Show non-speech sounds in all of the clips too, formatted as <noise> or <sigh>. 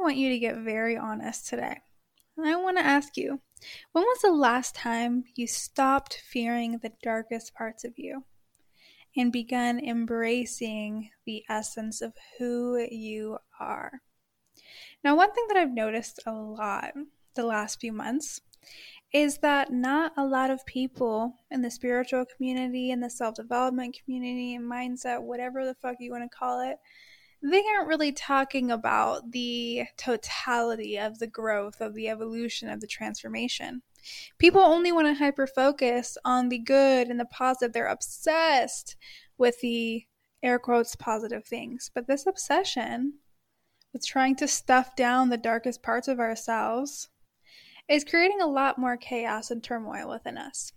want you to get very honest today. I want to ask you when was the last time you stopped fearing the darkest parts of you and begun embracing the essence of who you are? Now, one thing that I've noticed a lot the last few months is that not a lot of people in the spiritual community, in the self development community, mindset, whatever the fuck you want to call it, they aren't really talking about the totality of the growth, of the evolution, of the transformation. People only want to hyper focus on the good and the positive. They're obsessed with the air quotes positive things. But this obsession with trying to stuff down the darkest parts of ourselves is creating a lot more chaos and turmoil within us.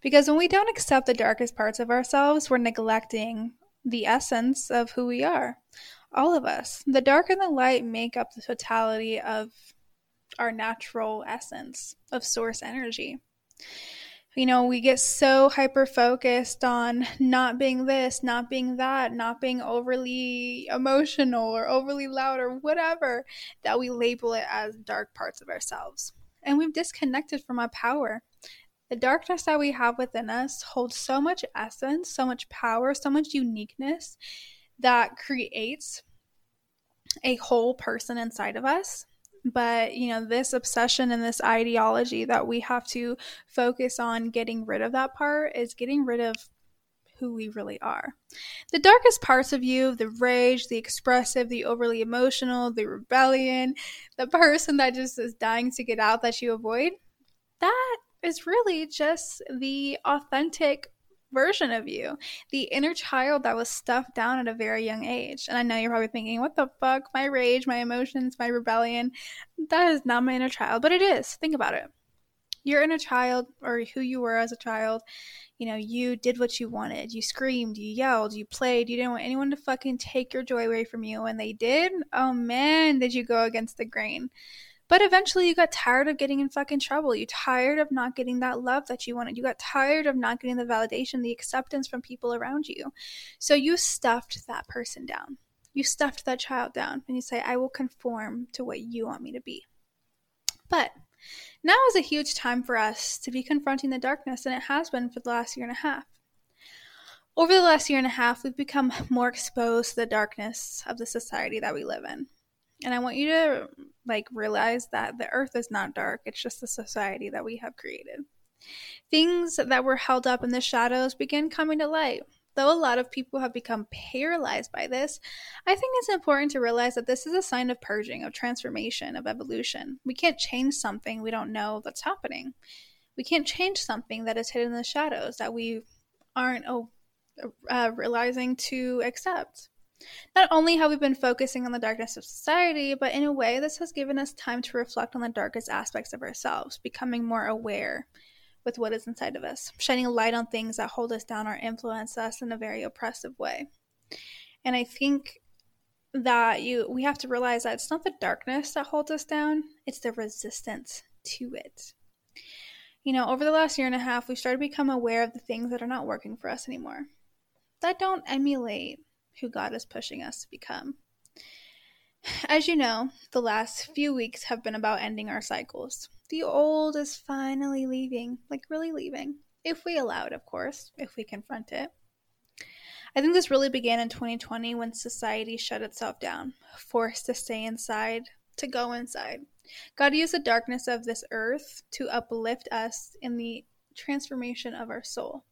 Because when we don't accept the darkest parts of ourselves, we're neglecting the essence of who we are. All of us. The dark and the light make up the totality of our natural essence of source energy. You know, we get so hyper focused on not being this, not being that, not being overly emotional or overly loud or whatever that we label it as dark parts of ourselves. And we've disconnected from our power. The darkness that we have within us holds so much essence, so much power, so much uniqueness that creates a whole person inside of us. But, you know, this obsession and this ideology that we have to focus on getting rid of that part is getting rid of who we really are. The darkest parts of you, the rage, the expressive, the overly emotional, the rebellion, the person that just is dying to get out that you avoid, that is really just the authentic version of you, the inner child that was stuffed down at a very young age. And I know you're probably thinking, what the fuck? My rage, my emotions, my rebellion. That is not my inner child, but it is. Think about it. Your inner child, or who you were as a child, you know, you did what you wanted. You screamed, you yelled, you played. You didn't want anyone to fucking take your joy away from you. And they did. Oh man, did you go against the grain. But eventually you got tired of getting in fucking trouble. You tired of not getting that love that you wanted. You got tired of not getting the validation, the acceptance from people around you. So you stuffed that person down. You stuffed that child down and you say, I will conform to what you want me to be. But now is a huge time for us to be confronting the darkness, and it has been for the last year and a half. Over the last year and a half, we've become more exposed to the darkness of the society that we live in. And I want you to like realize that the earth is not dark, it's just the society that we have created. Things that were held up in the shadows begin coming to light. Though a lot of people have become paralyzed by this, I think it's important to realize that this is a sign of purging, of transformation, of evolution. We can't change something we don't know that's happening. We can't change something that is hidden in the shadows that we aren't oh, uh, realizing to accept. Not only have we been focusing on the darkness of society, but in a way, this has given us time to reflect on the darkest aspects of ourselves, becoming more aware with what is inside of us, shining a light on things that hold us down or influence us in a very oppressive way. And I think that you we have to realize that it's not the darkness that holds us down, it's the resistance to it. You know, over the last year and a half, we've started to become aware of the things that are not working for us anymore. That don't emulate who God is pushing us to become. As you know, the last few weeks have been about ending our cycles. The old is finally leaving, like really leaving. If we allow it, of course, if we confront it. I think this really began in 2020 when society shut itself down, forced to stay inside, to go inside. God used the darkness of this earth to uplift us in the transformation of our soul.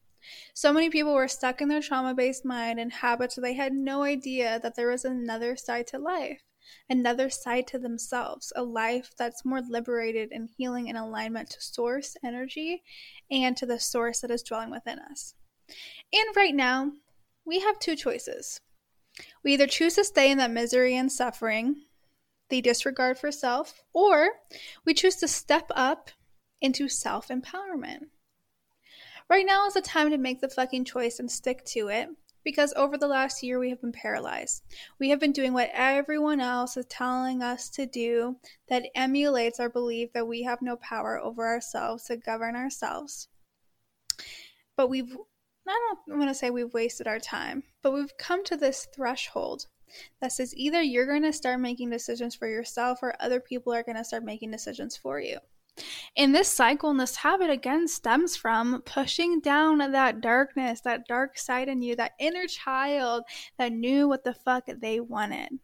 So many people were stuck in their trauma based mind and habits, they had no idea that there was another side to life, another side to themselves, a life that's more liberated and healing in alignment to source energy and to the source that is dwelling within us. And right now, we have two choices. We either choose to stay in that misery and suffering, the disregard for self, or we choose to step up into self empowerment. Right now is the time to make the fucking choice and stick to it because over the last year we have been paralyzed. We have been doing what everyone else is telling us to do that emulates our belief that we have no power over ourselves to govern ourselves. But we've, I don't want to say we've wasted our time, but we've come to this threshold that says either you're going to start making decisions for yourself or other people are going to start making decisions for you. And this cycle and this habit again stems from pushing down that darkness, that dark side in you, that inner child that knew what the fuck they wanted.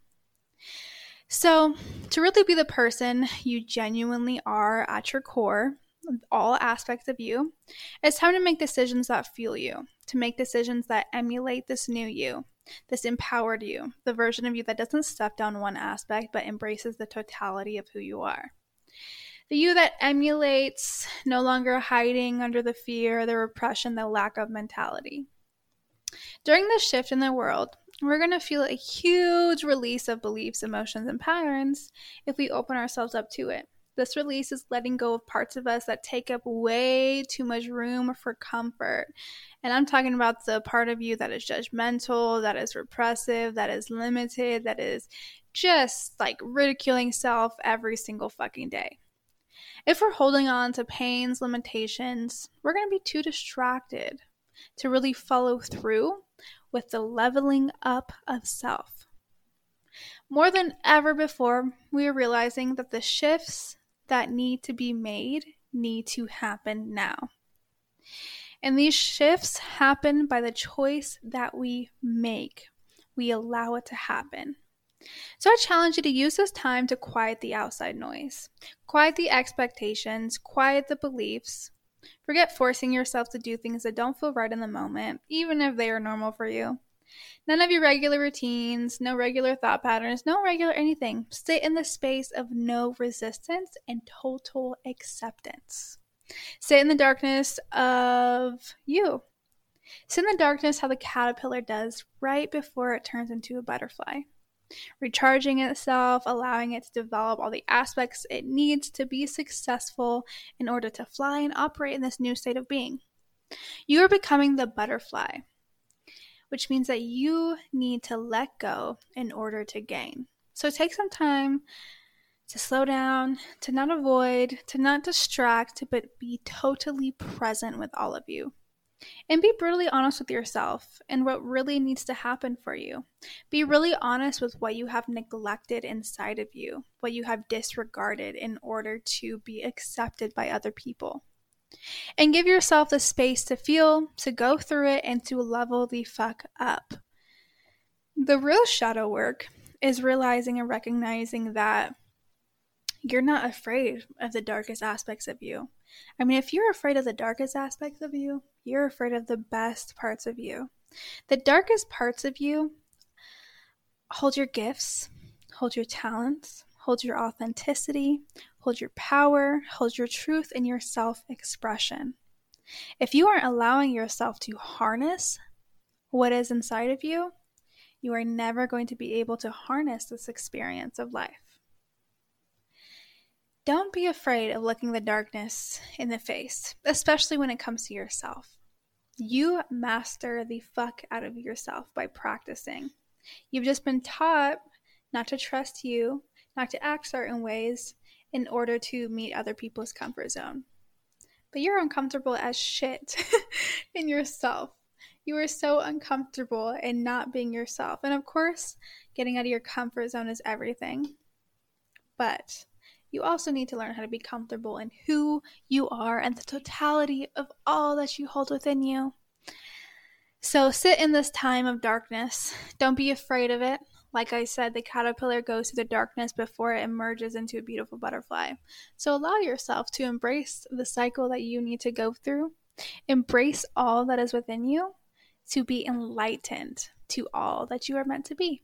So, to really be the person you genuinely are at your core, all aspects of you, it's time to make decisions that fuel you, to make decisions that emulate this new you, this empowered you, the version of you that doesn't step down one aspect but embraces the totality of who you are. The you that emulates no longer hiding under the fear, the repression, the lack of mentality. During this shift in the world, we're going to feel a huge release of beliefs, emotions, and patterns if we open ourselves up to it. This release is letting go of parts of us that take up way too much room for comfort. And I'm talking about the part of you that is judgmental, that is repressive, that is limited, that is just like ridiculing self every single fucking day. If we're holding on to pains, limitations, we're going to be too distracted to really follow through with the leveling up of self. More than ever before, we are realizing that the shifts that need to be made need to happen now. And these shifts happen by the choice that we make. We allow it to happen. So I challenge you to use this time to quiet the outside noise, quiet the expectations, quiet the beliefs. Forget forcing yourself to do things that don't feel right in the moment, even if they are normal for you. None of your regular routines, no regular thought patterns, no regular anything. Sit in the space of no resistance and total acceptance. Sit in the darkness of you. Sit in the darkness how the caterpillar does right before it turns into a butterfly recharging itself, allowing it to develop all the aspects it needs to be successful in order to fly and operate in this new state of being. You are becoming the butterfly, which means that you need to let go in order to gain. So take some time to slow down, to not avoid, to not distract, but be totally present with all of you. And be brutally honest with yourself and what really needs to happen for you. Be really honest with what you have neglected inside of you, what you have disregarded in order to be accepted by other people. And give yourself the space to feel, to go through it, and to level the fuck up. The real shadow work is realizing and recognizing that you're not afraid of the darkest aspects of you. I mean, if you're afraid of the darkest aspects of you, you're afraid of the best parts of you. The darkest parts of you hold your gifts, hold your talents, hold your authenticity, hold your power, hold your truth, and your self expression. If you aren't allowing yourself to harness what is inside of you, you are never going to be able to harness this experience of life. Don't be afraid of looking the darkness in the face, especially when it comes to yourself. You master the fuck out of yourself by practicing. You've just been taught not to trust you, not to act certain ways in order to meet other people's comfort zone. But you're uncomfortable as shit <laughs> in yourself. You are so uncomfortable in not being yourself. And of course, getting out of your comfort zone is everything. But you also need to learn how to be comfortable in who you are and the totality of all that you hold within you. So sit in this time of darkness. Don't be afraid of it. Like I said, the caterpillar goes through the darkness before it emerges into a beautiful butterfly. So allow yourself to embrace the cycle that you need to go through. Embrace all that is within you to be enlightened to all that you are meant to be.